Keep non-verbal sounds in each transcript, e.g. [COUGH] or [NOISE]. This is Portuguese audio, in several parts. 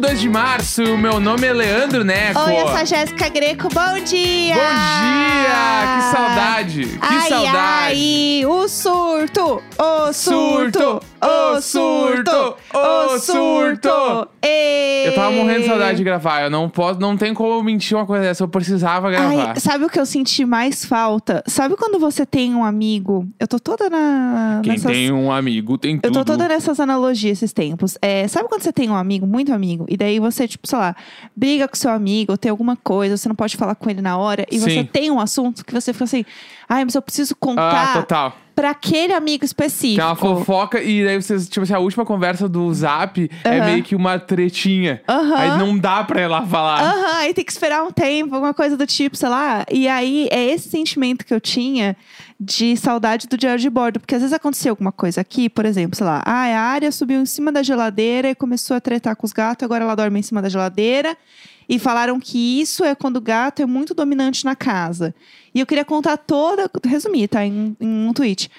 22 de março, meu nome é Leandro Neco. Oi, eu sou a Jéssica Greco, bom dia! Bom dia! Que saudade! Que ai, saudade! Ai, o surto! O surto! Surto! O surto! O surto! Ei. Eu tava morrendo de saudade de gravar. Eu não posso, não tem como eu mentir uma coisa dessa. Eu precisava gravar. Ai, sabe o que eu senti mais falta? Sabe quando você tem um amigo? Eu tô toda na. Quem nessas... tem um amigo tem Eu tudo. tô toda nessas analogias esses tempos. É, sabe quando você tem um amigo, muito amigo, e daí você, tipo, sei lá, briga com seu amigo, ou tem alguma coisa, você não pode falar com ele na hora, e você Sim. tem um assunto que você fica assim, ai, mas eu preciso Ah, contar total. Pra aquele amigo específico. Tem uma fofoca e daí vocês, tipo assim, a última conversa do zap é Aham. meio que uma tretinha. Aham. Aí não dá pra ir lá falar. Aham, aí tem que esperar um tempo, alguma coisa do tipo, sei lá. E aí é esse sentimento que eu tinha de saudade do diário de bordo. Porque às vezes aconteceu alguma coisa aqui, por exemplo, sei lá, ah, a área subiu em cima da geladeira e começou a tretar com os gatos, agora ela dorme em cima da geladeira. E falaram que isso é quando o gato é muito dominante na casa. E eu queria contar toda, resumir, tá? Em, em um tweet.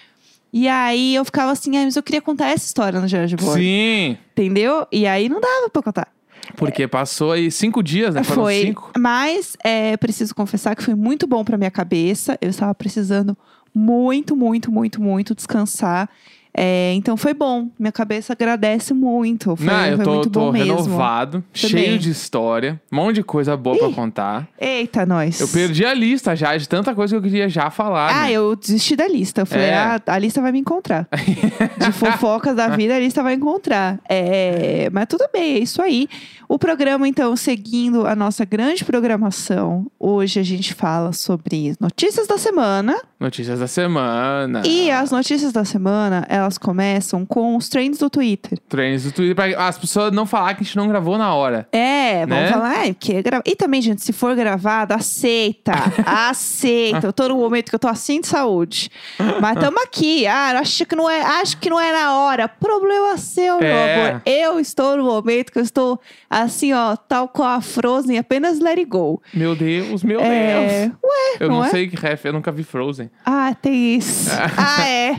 E aí eu ficava assim, ah, mas eu queria contar essa história no diário de bordo. Sim. Entendeu? E aí não dava pra contar. Porque passou aí cinco dias, né? Foram Foi, cinco. mas é, preciso confessar que foi muito bom pra minha cabeça. Eu estava precisando muito, muito, muito, muito descansar. É, então foi bom. Minha cabeça agradece muito. Foi, Não, eu foi tô, muito tô bom mesmo. renovado, Também. cheio de história, um monte de coisa boa pra Ih. contar. Eita, nós. Eu perdi a lista já de tanta coisa que eu queria já falar. Ah, né? eu desisti da lista. Eu falei, É. ah, a lista vai me encontrar. [LAUGHS] De fofocas da vida, a lista vai encontrar. É, mas tudo bem, é isso aí. O programa, então, seguindo a nossa grande programação, hoje a gente fala sobre notícias da semana. Notícias da semana. E as notícias da semana, elas começam com os trends do Twitter. Treinos do Twitter pra as pessoas não falar que a gente não gravou na hora. É, Né? falar, é, que é gra... E também, gente, se for gravado, aceita. [LAUGHS] aceita. Eu tô num momento que eu tô assim de saúde. Mas estamos aqui. Ah, acho que não é, acho que não é na hora. Problema seu, meu É. amor. Eu estou no momento que eu estou assim, ó, tal qual a Frozen, apenas let it go. Meu Deus, meu É, Deus. Ué, Eu não, não, é? sei que ref, eu nunca vi Frozen. Ah, tem isso. [LAUGHS] ah, é.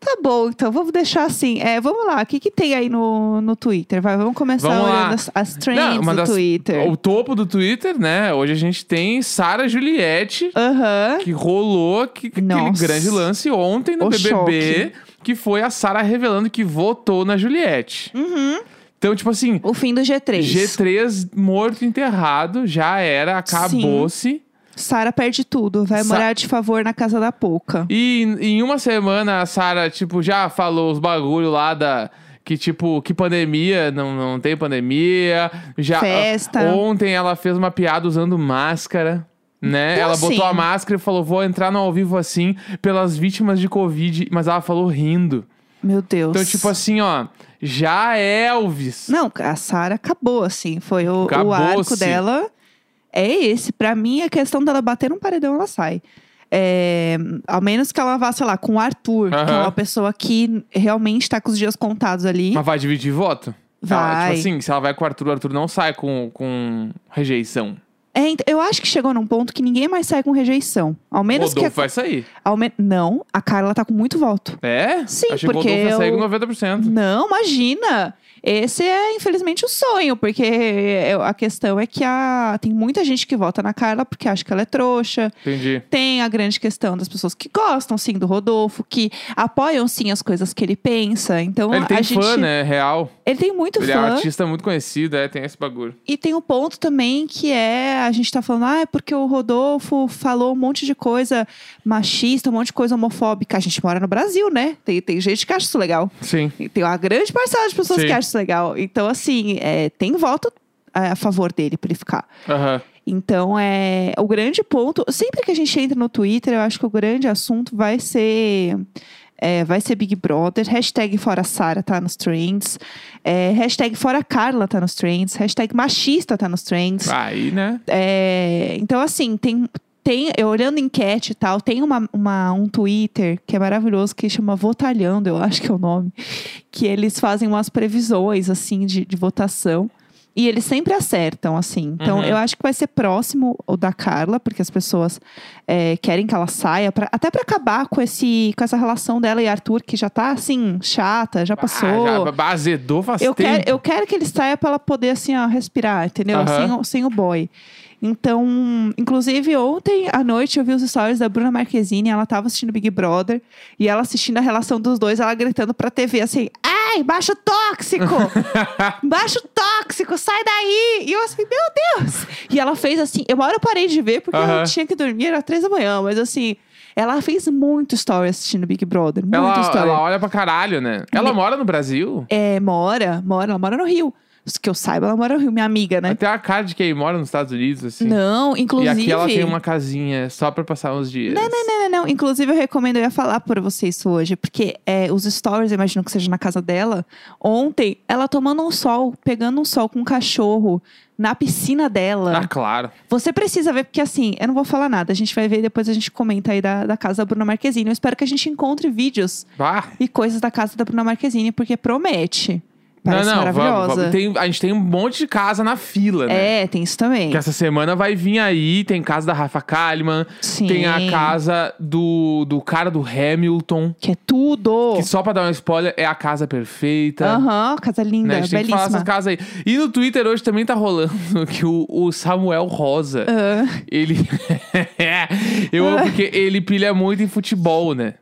Tá bom, então vamos deixar assim. É, vamos lá, o que, que tem aí no, no Twitter? Vai, vamos começar Vamos olhando as, as trends Não, do das- Twitter. O topo do Twitter, né? Hoje a gente tem Sara Juliette, Aham. que rolou que, aquele grande lance ontem no O BBB, choque. que foi a Sara revelando que votou na Juliette. Uhum. Então, tipo assim, O fim do G3. G3 morto enterrado, já era, acabou-se. Sara perde tudo, vai Sa- morar de favor na casa da Pouca. E em uma semana a Sara, tipo, já falou os bagulho lá da. Que, tipo, que pandemia, não, não tem pandemia. Já, Festa. Ontem ela fez uma piada usando máscara. Né? Como ela botou assim? a máscara e falou: vou entrar no ao vivo assim pelas vítimas de Covid, mas ela falou rindo. Meu Deus. Então, tipo assim, ó, já é Elvis. Não, a Sara acabou, assim. Foi o, o arco dela. É esse. Pra mim, a questão dela bater num paredão, ela sai. É, ao menos que ela vá, sei lá, com o Arthur, que é uma pessoa que realmente tá com os dias contados ali. Mas vai dividir voto? Ela, Vai. tipo assim, se ela vai com o Arthur, o Arthur não sai com, com rejeição. É, eu acho que chegou num ponto que ninguém mais sai com rejeição. Ao menos Rodolfo que. vai sair. Ao me- Não, a Carla tá com muito voto. É? Sim, Achei porque que o Rodolfo ia sair eu- com 90%. Não, imagina! Esse é, infelizmente, o sonho, porque é- a questão é que a... tem muita gente que vota na Carla porque acha que ela é trouxa. Entendi. Tem a grande questão das pessoas que gostam, sim, do Rodolfo, que apoiam, sim, as coisas que ele pensa. Então, Ele tem a fã, gente... né? Real. Ele tem muito Ele é um fã. artista muito conhecido, é, tem esse bagulho. E tem um ponto também que é, a gente tá falando, ah, é porque o Rodolfo falou um monte de coisa machista, um monte de coisa homofóbica. A gente mora no Brasil, né? Tem, tem gente que acha isso legal. Sim. E tem uma grande parcela de pessoas Sim. que acham isso legal. Então, assim, é, tem voto é, a favor dele pra ele ficar. Aham. Então, é o grande ponto. Sempre que a gente entra no Twitter, eu acho que o grande assunto vai ser. É, vai ser Big Brother, hashtag fora Sara tá nos trends, é, hashtag fora Carla tá nos trends, hashtag machista tá nos trends. Aí, né? É, então, assim, tem, tem eu olhando enquete e tal, tem uma, uma- um Twitter que é maravilhoso que chama Votalhando, eu acho que é o nome, que eles fazem umas previsões, assim, de, de votação. E eles sempre acertam, assim. Então, Uhum. eu acho que vai ser próximo o da Carla, porque as pessoas é, querem que ela saia, pra- até pra acabar com, esse, com essa relação dela e Arthur, que já tá, assim, chata, já passou. Ah, já azedou faz eu, tempo. quero, eu quero que ele saia pra ela poder, assim, ó, respirar, entendeu? Aham. Sem, o- sem o boy. Então, inclusive, ontem à noite eu vi os stories da Bruna Marquezine, ela tava assistindo Big Brother, e ela assistindo a relação dos dois, ela gritando pra TV assim: Ai, baixo tóxico! [LAUGHS] baixo tóxico, sai daí! E eu assim, meu Deus! E ela fez assim, eu uma hora eu parei de ver porque Aham. eu tinha que dormir, era três da manhã, mas assim, ela fez muito story assistindo Big Brother, muito Ela, story. ela olha pra caralho, né? Ela Me- mora no Brasil? É, mora, mora, ela mora no Rio. Que eu saiba, ela mora no Rio, minha amiga, né? Tem a cara de quem mora nos Estados Unidos, assim. Não, E inclusive. aqui ela tem uma casinha só pra passar uns dias. Não, não, não, não, não. Inclusive, eu recomendo, eu ia falar pra você isso hoje, porque é, os stories, eu imagino que seja na casa dela. Ontem, ela tomando um sol, pegando um sol com um cachorro na piscina dela. Ah, claro. Você precisa ver, porque assim, eu não vou falar nada. A gente vai ver e depois a gente comenta aí da, da casa da Bruna Marquezine. Eu espero que a gente encontre vídeos Ah, e coisas da casa da Bruna Marquezine, porque promete. Não, Parece não, vamos, maravilhosa. Tem- a gente tem um monte de casa na fila, né? É, tem isso também. Que essa semana vai vir aí, tem casa da Rafa Kalimann, Sim. tem a casa do, do cara do Hamilton, Que é tudo. que só pra dar um spoiler, é a casa perfeita. Aham, casa linda, Né? A gente tem que falar belíssima. essas casas aí. E no Twitter hoje também tá rolando [LAUGHS] que o, o Samuel Rosa, Ah, ele. [LAUGHS] Eu amo porque ele pilha muito em futebol, né?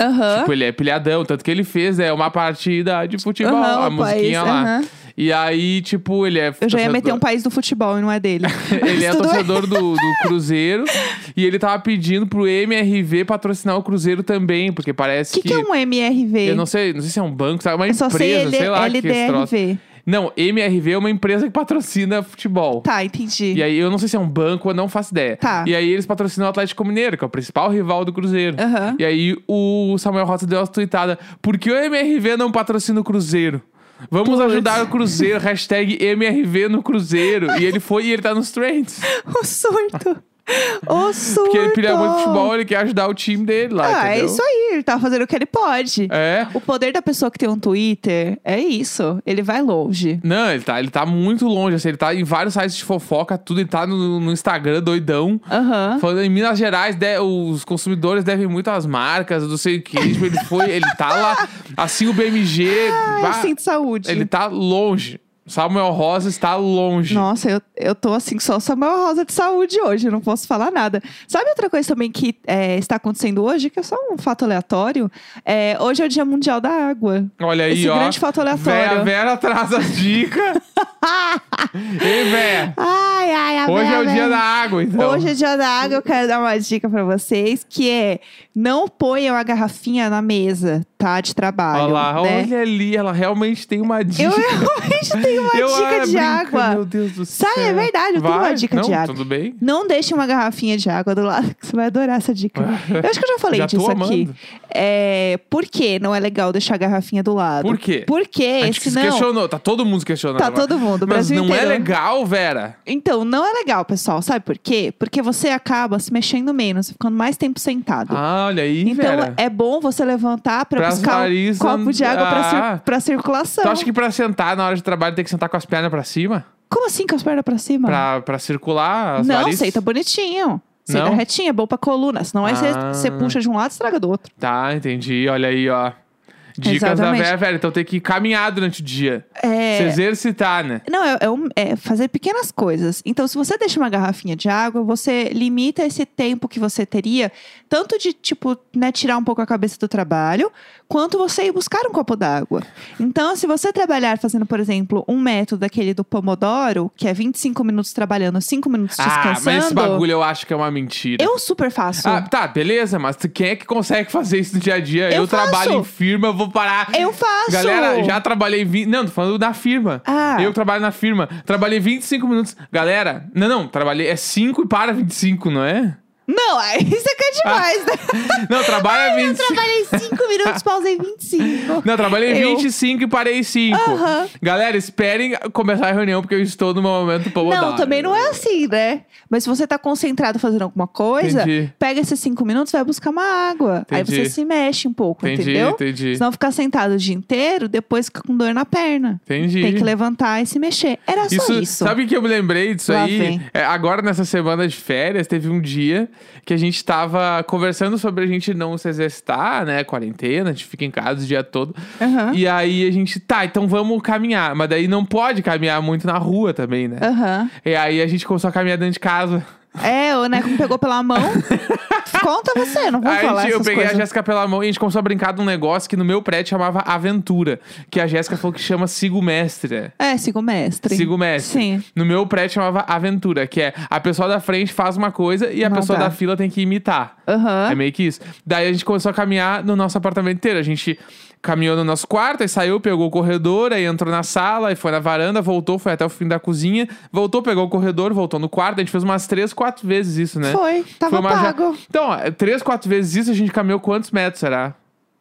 Aham. Tipo, ele é pilhadão. Tanto que ele fez é, uma partida de futebol, Aham, a o musiquinha país, lá. aham. E aí, tipo, ele é. Eu já ia torcedor- meter um país do futebol e não é dele. [LAUGHS] Ele é torcedor do, do Cruzeiro [LAUGHS] e ele tava pedindo pro MRV patrocinar o Cruzeiro também, porque O parece que, que é um MRV? Eu não sei, não sei se é um banco, sabe? Uma Eu empresa, sei ele, sei lá que é troço. LDRV. Não, MRV é uma empresa que patrocina futebol. Tá, entendi. E aí, eu não sei se é um banco, eu não faço ideia. Tá. E aí, eles patrocinam o Atlético Mineiro, que é o principal rival do Cruzeiro. Aham. E aí, o Samuel Rosa deu uma tweetada. Por que o MRV não patrocina o Cruzeiro? Vamos Puts. ajudar o Cruzeiro. Hashtag MRV no Cruzeiro. E ele foi e ele tá nos trends. [LAUGHS] O surto. O surto. Porque ele pilha muito futebol, ele quer ajudar o time dele lá, Ah, é entendeu? isso aí. Ele tá fazendo o que ele pode. É. O poder da pessoa que tem um Twitter é isso. Ele vai longe. Não, ele tá, ele tá muito longe, assim, ele tá em vários sites de fofoca, tudo, ele tá no, no Instagram doidão. Aham. Falando em Minas Gerais, de- os consumidores devem muito às marcas, não sei o que. Tipo, ele foi, ele tá lá, assim, o BMG. [LAUGHS] Ai, vá- sinto saúde. ele tá longe. Samuel Rosa está longe. Nossa, eu, eu tô assim, só Samuel Rosa de saúde hoje, eu não posso falar nada. Sabe outra coisa também que é, está acontecendo hoje, que é só um fato aleatório? É, hoje é o Dia Mundial da Água. Olha aí, Esse ó. grande fato aleatório. Vera, Vera traz as dicas. [LAUGHS] Ei, Vera. Ai, ai, a Hoje é o Vera- dia da água, então. Hoje é dia da água, eu quero dar uma dica pra vocês, que é não ponham a garrafinha na mesa, tá? De trabalho. Olha lá, né? olha ali, ela realmente tem uma dica. Eu realmente tenho uma [LAUGHS] Eu, dica ah, de brinca, água. Meu Deus do céu. Sabe, é verdade, eu tenho uma Vai? dica Não, de água. Tudo bem? Não deixe uma garrafinha de água do lado, [LAUGHS] que você vai adorar essa dica. [LAUGHS] Eu acho que eu já falei Já tô disso aqui. É, por que não é legal deixar a garrafinha do lado? Por quê? Porque A gente se senão... questionou, tá todo mundo se questionando. Tá agora. todo mundo, Mas Brasil não inteiro. é legal, Vera. Então, não é legal, pessoal. Sabe por quê? Porque você acaba se mexendo menos, ficando mais tempo sentado. Ah, olha aí, Então Vera. é bom você levantar pra Pras buscar um copo de água pra, cir- andar. pra circulação. Tu acha que pra sentar na hora de trabalho tem que sentar com as pernas pra cima? Como assim com as pernas pra cima? Pra, pra circular as não, varizes? senta bonitinho. Senta Não? retinho, é bom pra coluna. Senão aí você- Ah. você puxa de um lado e estraga do outro. Tá, entendi. Olha aí, ó. Dicas da Exatamente. Vera, Vera. Então tem que caminhar durante o dia. É... Se exercitar, né? Não, é, é um- é fazer pequenas coisas. Então, se você deixa uma garrafinha de água, você limita esse tempo que você teria, tanto de, tipo, né, tirar um pouco a cabeça do trabalho, quanto você ir buscar um copo d'água. Então, se você trabalhar fazendo, por exemplo, um método daquele do Pomodoro, que é 25 minutos trabalhando, 5 minutos Ah, descansando. mas esse bagulho eu acho que é uma mentira. Eu super faço. Ah, tá, beleza, mas quem é que consegue [LAUGHS] fazer isso no dia a dia? Eu trabalho faço. em firma, eu vou parar. Eu faço. Galera, já trabalhei 20. Não, tô falando da firma. Ah. Eu trabalho na firma. Trabalhei 25 minutos. Galera, não, não, trabalhei. É 5 e para 25, não é? Não, aí você quer demais, né? [LAUGHS] Não, trabalha 25. Trabalhei 5 minutos, pausei 25. Não, trabalhei Eu. 25 e parei 5. Aham. Galera, esperem começar a reunião, porque eu estou no momento pomodoro. Não, também não é assim, né? Mas se você tá concentrado fazendo alguma coisa, Entendi. pega esses cinco minutos e vai buscar uma água. Aí Entendi. você se mexe um pouco, Entendi, entendeu? entendi. Senão ficar sentado o dia inteiro, depois fica com dor na perna. Entendi. Tem que levantar e se mexer. Era só isso. Sabe o que eu me lembrei disso Lá aí? É, agora, nessa semana de férias, teve um dia que a gente tava conversando sobre a gente não se exercitar, né? Quarentena, a gente fica em casa o dia todo. Aham. E aí a gente, tá, então vamos caminhar. Mas daí não pode caminhar muito na rua também, né? Aham. E aí a gente começou a caminhar dentro de casa. É, o Neco me pegou pela mão. [LAUGHS] Conta você, não vou Aí falar eu essas peguei coisas. a Jéssica pela mão e a gente começou a brincar de um negócio que no meu prédio chamava Aventura. Que a Jéssica falou que chama Sigo Mestre. É, sigo mestre. Sigo mestre. Sim. No meu prédio chamava Aventura, que é a pessoa da frente faz uma coisa e a Não pessoa dá. da fila tem que imitar. Aham. É meio que isso. Daí a gente começou a caminhar no nosso apartamento inteiro. A gente caminhou no nosso quarto, aí saiu, pegou o corredor, aí entrou na sala, aí foi na varanda, voltou, foi até o fim da cozinha, voltou, pegou o corredor, voltou no quarto. A gente fez umas três, quatro vezes isso, né? Foi, tava uma já- pago. Então, ó, três, quatro vezes isso, a gente caminhou quantos metros, será?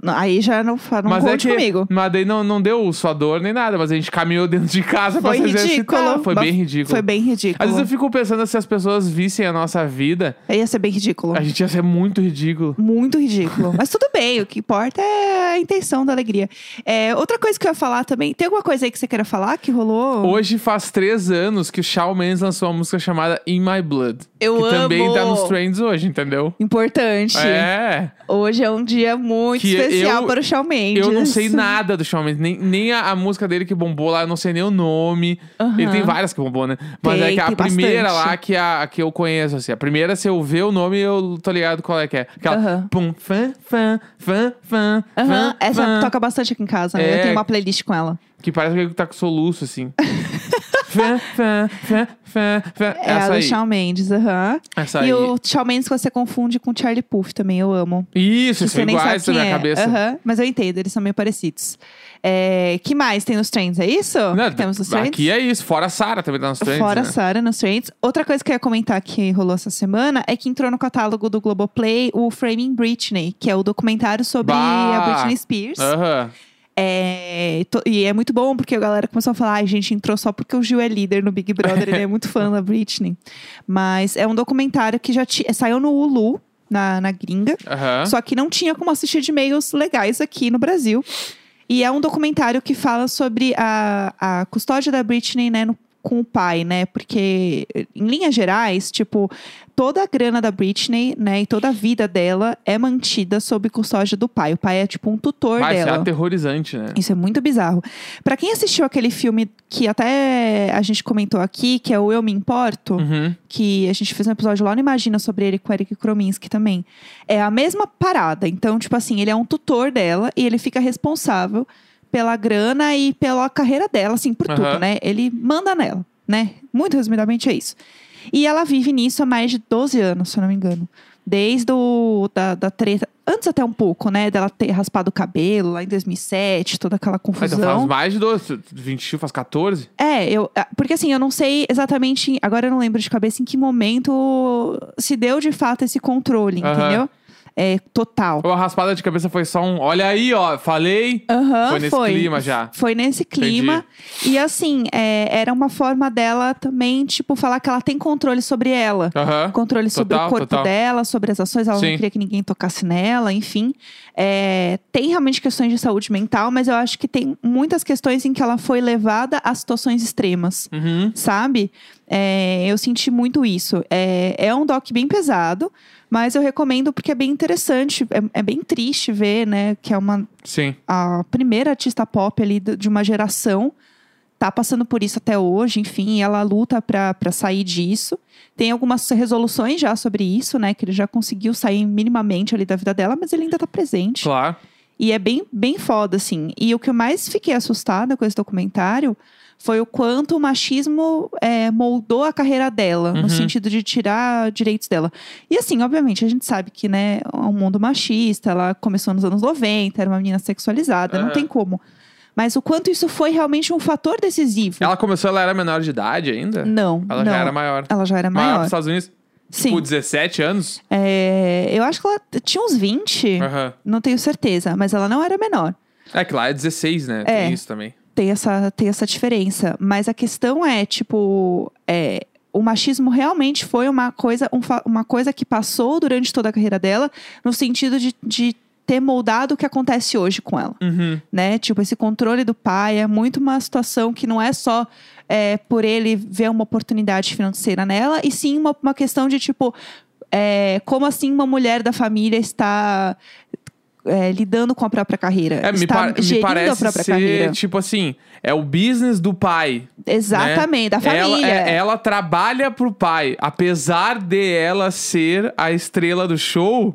Aí já não, não mas é que, comigo. Mas daí não, não deu sua dor nem nada, mas a gente caminhou dentro de casa Foi pra se exercitar. ridículo. Foi Mas bem ridículo. Foi bem ridículo. Às vezes eu fico pensando se as pessoas vissem a nossa vida, Ia ser bem ridículo. a gente ia ser muito ridículo. Muito ridículo. Mas tudo bem, o que importa é a intenção da alegria. É, outra coisa que eu ia falar também, tem alguma coisa aí que você queira falar que rolou? Hoje faz três anos que o Shawn Mendes lançou uma música chamada In My Blood. Eu que também amo. tá nos trends hoje, entendeu? Importante. É. Hoje é um dia muito Que especial eu- para o Shawn Mendes. Eu não sei nada do Shawn Mendes, nem, nem a, a música dele que bombou lá, eu não sei nem o nome. Aham. Ele tem várias que bombou, né? Mas Tem, é que a primeira bastante. lá que, a, que eu conheço, assim. A primeira, se eu ver o nome, eu tô ligado qual é que é. Aquela Aham. pum, fã, fã, fã, fã, Aham, fã, Essa fã, toca bastante aqui em casa. né? É. Eu tenho uma playlist com ela. Que parece que tá com soluço, assim. [LAUGHS] fã, fã, fã, fã, fã. É a Essa do aí. Shawn Mendes, aham. Essa E aí. o Shawn Mendes que você confunde com o Charlie Puth também, eu amo. Isso, Que são iguais na minha é. cabeça. Aham, mas eu entendo, eles são meio parecidos. É, que mais tem nos trends? É isso? Não, que temos nos trends? aqui é isso. Fora a Sarah também tá nos trends, Fora né? Sarah nos trends. Outra coisa que eu ia comentar que rolou essa semana é que entrou no catálogo do Globoplay o Framing Britney, que é o documentário sobre Bah! a Britney Spears. Aham. É, to- e é muito bom porque a galera começou a falar: ai, gente, entrou só porque o Gil é líder no Big Brother, ele é muito fã da Britney. Mas é um documentário que já saiu no Hulu, na, na gringa. Só que não tinha como assistir de meios legais aqui no Brasil. E é um documentário que fala sobre a, a custódia da Britney, né, no- com o pai, né? Porque, em linhas gerais, tipo, toda a grana da Britney, né, e toda a vida dela é mantida sob custódia do pai. O pai é tipo um tutor Vai ser dela. aterrorizante, né? Isso é muito bizarro. Pra quem assistiu aquele filme que até a gente comentou aqui, que é o Eu Me Importo, Uhum. que a gente fez um episódio lá no Imagina sobre ele com o Eric Krominski também. É a mesma parada. Então, tipo assim, ele é um tutor dela e ele fica responsável pela grana e pela carreira dela, assim, por tudo, Aham. né? Ele manda nela, né? Muito resumidamente é isso. E ela vive nisso há mais de 12 anos, se eu não me engano. Desde o, da, da treta. Antes até um pouco, né? Dela ter raspado o cabelo lá em 2007, toda aquela confusão. faz mais de 12, 20, faz 14? É, eu, ah, porque assim, eu não sei exatamente, agora eu não lembro de cabeça em que momento se deu de fato esse controle, Aham. entendeu? É total. Ou a raspada de cabeça foi só um. Olha aí, ó, falei. Aham, Foi nesse clima já. Foi nesse clima. E assim, é, era uma forma dela também, tipo, falar que ela tem controle sobre ela. Aham. Controle sobre Total, o corpo total. dela, sobre as ações, ela Sim. não queria que ninguém tocasse nela, enfim. É, tem realmente questões de saúde mental, mas eu acho que tem muitas questões em que ela foi levada a situações extremas. Uhum. sabe? É, eu senti muito isso. É, é um doc bem pesado, mas eu recomendo porque é bem interessante. É, é bem triste ver, né? Que é uma Sim. a primeira artista pop ali de uma geração. Tá passando por isso até hoje, enfim, ela luta pra pra sair disso. Tem algumas resoluções já sobre isso, né? Que ele já conseguiu sair minimamente ali da vida dela, mas ele ainda tá presente. Claro. E é bem, bem foda, assim. E o que eu mais fiquei assustada com esse documentário foi o quanto o machismo é, moldou a carreira dela, Uhum. no sentido de tirar direitos dela. E assim, obviamente, a gente sabe que, né, é um mundo machista, ela começou nos anos 90, era uma menina sexualizada, não Aham. tem como. Mas o quanto isso foi realmente um fator decisivo. Ela começou, ela era menor de idade ainda? Não, Ela não. já era maior. Ela já era Maior maior. dos Estados Unidos? Sim. Tipo, 17 anos? É, eu acho que ela tinha uns 20, Aham. não tenho certeza, mas ela não era menor. É que lá é 16, né? É. Tem isso também. Tem essa, tem essa diferença. Mas a questão é, tipo, é, o machismo realmente foi uma coisa, um uma coisa que passou durante toda a carreira dela, no sentido de, de ter moldado o que acontece hoje com ela. Uhum. né? Tipo, esse controle do pai é muito uma situação que não é só é, por ele ver uma oportunidade financeira nela, e sim uma, uma questão de, tipo, é, como assim uma mulher da família está é, lidando com a própria carreira? É, me, está par- me parece a própria ser, carreira. tipo assim, é o business do pai. Exatamente, da Ela, família. é- ela trabalha pro pai. Apesar de ela ser a estrela do show,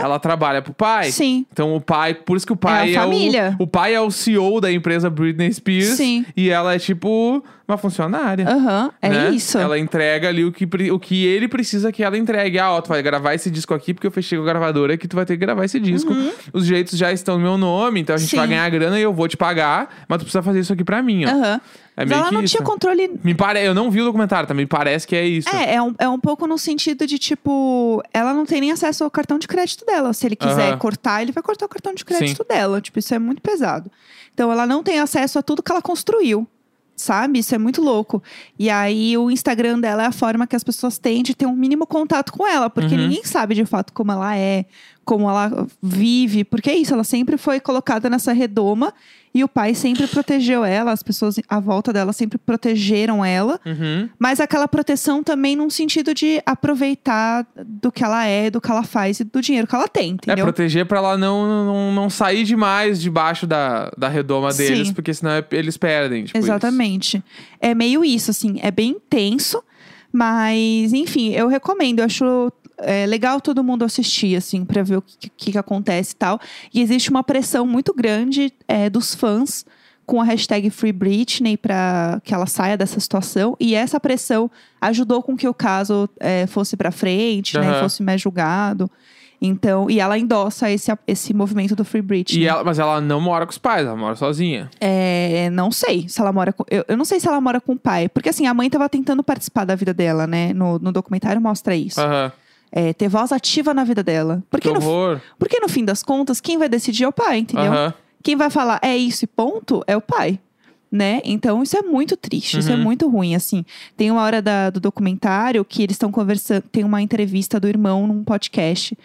ela trabalha pro pai. Sim. Então o pai, por isso que o pai É a família. o, o pai é o CEO da empresa Britney Spears Sim. e ela é tipo uma funcionária. Aham, é né? isso. Ela entrega ali o que, o que ele precisa que ela entregue. Ah, ó, tu vai gravar esse disco aqui porque eu fechei com a gravadora que tu vai ter que gravar esse disco. Os direitos já estão no meu nome, então a gente Uhum. Sim. vai ganhar grana e eu vou te pagar, mas tu precisa fazer isso aqui pra mim, ó. Aham. É Mas meio ela que não isso. tinha controle Me pare... Eu não vi o documentário, também parece que é isso. É, é um, é um pouco no sentido de, tipo, ela não tem nem acesso ao cartão de crédito dela. Se ele quiser Aham. cortar, ele vai cortar o cartão de crédito dela. Tipo, isso é muito pesado. Então, ela não tem acesso a tudo que ela construiu. Sabe? Isso é muito louco. E aí, o Instagram dela é a forma que as pessoas têm de ter um mínimo contato com ela. Porque Uhum. ninguém sabe de fato como ela é, como ela vive. Porque é isso, ela sempre foi colocada nessa redoma. E o pai sempre protegeu ela, as pessoas à volta dela sempre protegeram ela. Uhum. Mas aquela proteção também num sentido de aproveitar do que ela é, do que ela faz e do dinheiro que ela tem, É, entendeu? proteger pra ela não, não, não sair demais debaixo da, da redoma deles, Sim. porque senão é- eles perdem. Tipo isso. Exatamente. É meio isso, assim, é bem tenso, mas enfim, eu recomendo, eu acho é, legal todo mundo assistir, assim, pra ver o que, que, que acontece e tal. E existe uma pressão muito grande é, dos fãs com a hashtag Free Britney para que ela saia dessa situação. E essa pressão ajudou com que o caso é, fosse pra frente, né? Aham. Fosse mais julgado. Então, e ela endossa esse, esse movimento do Free Britney. E ela, mas ela não mora com os pais, ela mora sozinha. É, não sei se ela mora com. Eu, eu não sei se ela mora com o pai. Porque assim, a mãe tava tentando participar da vida dela, né? No, no documentário mostra isso. Aham. É, ter voz ativa na vida dela. Porque Que no, horror. porque no fim das contas, quem vai decidir é o pai, entendeu? Quem vai falar é isso e ponto é o pai. Né? Então isso é muito triste, isso é Uhum. muito ruim, assim. Tem uma hora da- do documentário que eles estão conversando, tem uma entrevista do irmão num podcast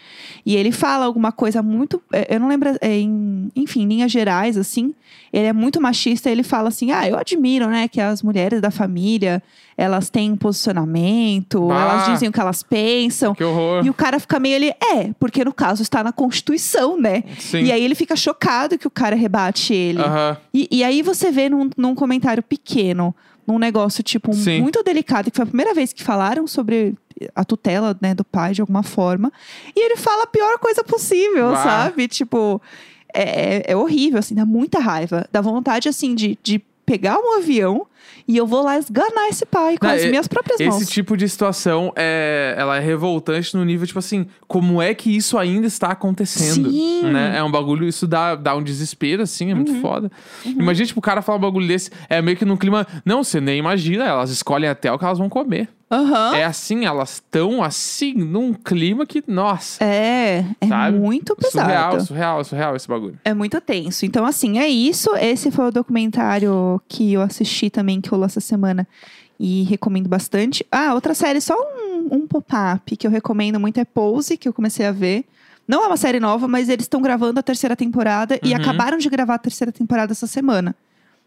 e ele fala alguma coisa muito, é, eu não lembro, é, em, enfim, em linhas gerais, assim. Ele é muito machista. Ele fala assim: ah, eu admiro, né, que as mulheres da família elas têm um posicionamento, Bah. elas dizem o que elas pensam. Que horror. E o cara fica meio ali, é, porque no caso está na Constituição, né? Sim. E aí ele fica chocado que o cara rebate ele. Aham. E, e aí você vê num, num comentário pequeno, num negócio, tipo, Sim. muito delicado, que foi a primeira vez que falaram sobre a tutela, né, do pai, de alguma forma. E ele fala a pior coisa possível, Bah. sabe? Tipo, é, é- é horrível, assim, dá muita raiva. Dá vontade, assim, de, de pegar um avião e eu vou lá esganar esse pai com Não, as minhas próprias Esse mãos. tipo de situação é, ela é revoltante no nível, tipo assim, como é que isso ainda está acontecendo? Sim. Né? É um bagulho, isso dá, dá um desespero, assim, é muito foda. Imagina, tipo, o cara falar um bagulho desse, é meio que num clima. Não, você nem imagina, elas escolhem até o que elas vão comer. Aham. É assim, elas estão assim, num clima que, nossa. É, é Sabe? muito pesado. Surreal, surreal, surreal esse bagulho. É muito tenso. Então, assim, é isso. Esse foi o documentário que eu assisti também, que rolou essa semana. E recomendo bastante. Ah, outra série, só um, um pop-up que eu recomendo muito é Pose, que eu comecei a ver. Não é uma série nova, mas eles estão gravando a terceira temporada e Uhum. acabaram de gravar a terceira temporada essa semana.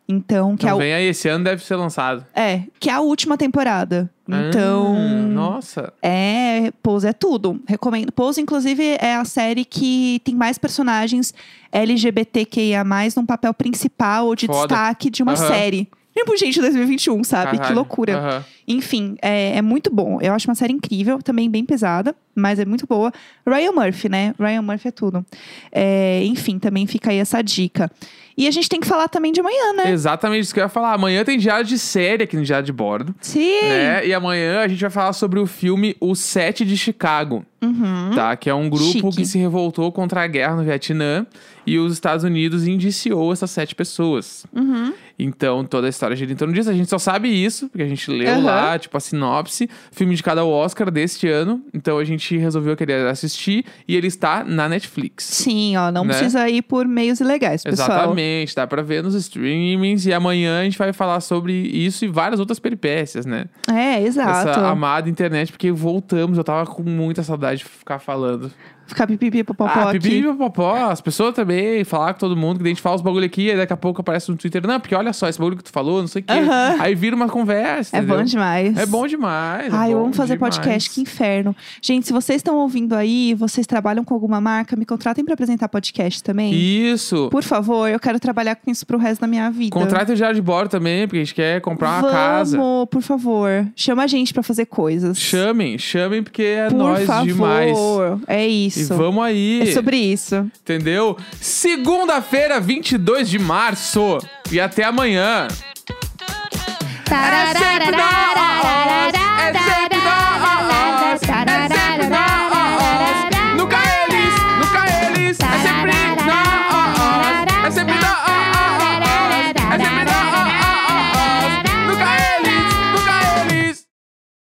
Então, que Então é, vem aí, esse ano deve ser lançado. é, que é a última temporada. Então, Ah, nossa. é, Pose é tudo. Recomendo. Pose, inclusive, é a série que tem mais personagens LGBTQIA, num papel principal ou de Foda. destaque de uma Aham. série. Tipo, gente, 2021, sabe? Que Caralho. loucura. Aham. Enfim, é, é muito bom. Eu acho uma série incrível, também bem pesada, mas é muito boa. Ryan Murphy, né? Ryan Murphy é tudo. É, enfim, também fica aí essa dica. E a gente tem que falar também de amanhã, né? Exatamente isso que eu ia falar. Amanhã tem diário de série aqui no Diário de Bordo. Sim! Né? E amanhã a gente vai falar sobre o filme O Sete de Chicago. Uhum. Tá? Que é um grupo Chique. que se revoltou contra a guerra no Vietnã. E os Estados Unidos indiciou essas sete pessoas. Uhum. Então, toda a história gira em torno disso. A gente só sabe isso, porque a gente leu Aham. lá, tipo, a sinopse. Filme indicado ao Oscar deste ano. Então a gente resolveu querer assistir. E ele está na Netflix. Sim, ó, não Né? precisa ir por meios ilegais, pessoal. Exatamente, dá pra ver nos streamings. E amanhã a gente vai falar sobre isso e várias outras peripécias, né? É, exato. Essa amada internet, porque voltamos. Eu tava com muita saudade de ficar falando. Ficar pipipi popopó ah, aqui. pipi popopó. As pessoas também, falar com todo mundo, que a gente fala os bagulho aqui, aí daqui a pouco aparece no Twitter. Não, porque olha só, esse bagulho que tu falou, não sei o quê. Aí vira uma conversa. É entendeu? bom demais. É bom demais. é Ai, eu bom amo fazer demais. podcast, que inferno. Gente, se vocês estão ouvindo aí, vocês trabalham com alguma marca, me contratem pra apresentar podcast também. Isso. Por favor, eu quero trabalhar com isso pro resto da minha vida. Contrata o diário de bordo também, porque a gente quer comprar uma Vamos, casa. por favor. Chama a gente pra fazer coisas. Chamem, chamem, porque é por nós favor. demais. É E isso. vamos aí. É sobre isso. Entendeu? Segunda-feira, 22 de março. E até amanhã. É sempre nós! É sempre